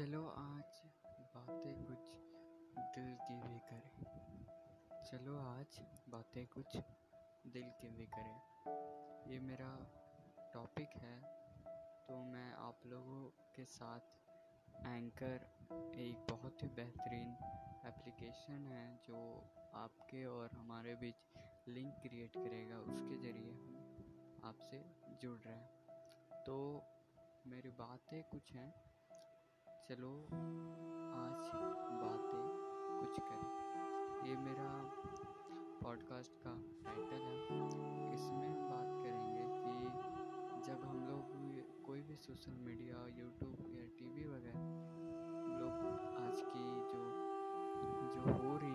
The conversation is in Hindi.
चलो आज बातें कुछ दिल की भी करें। चलो आज बातें कुछ दिल की भी करें। ये मेरा टॉपिक है तो मैं आप लोगों के साथ एंकर एक बहुत ही बेहतरीन एप्लीकेशन है जो आपके और हमारे बीच लिंक क्रिएट करेगा। उसके ज़रिए हम आपसे जुड़ रहे हैं। तो मेरी बातें कुछ हैं। चलो, आज बातें कुछ करें। ये मेरा पॉडकास्ट का टाइटल है। इसमें बात करेंगे कि जब हम लोग कोई भी सोशल मीडिया यूट्यूब या टीवी वगैरह लोग आज की जो जो हो रही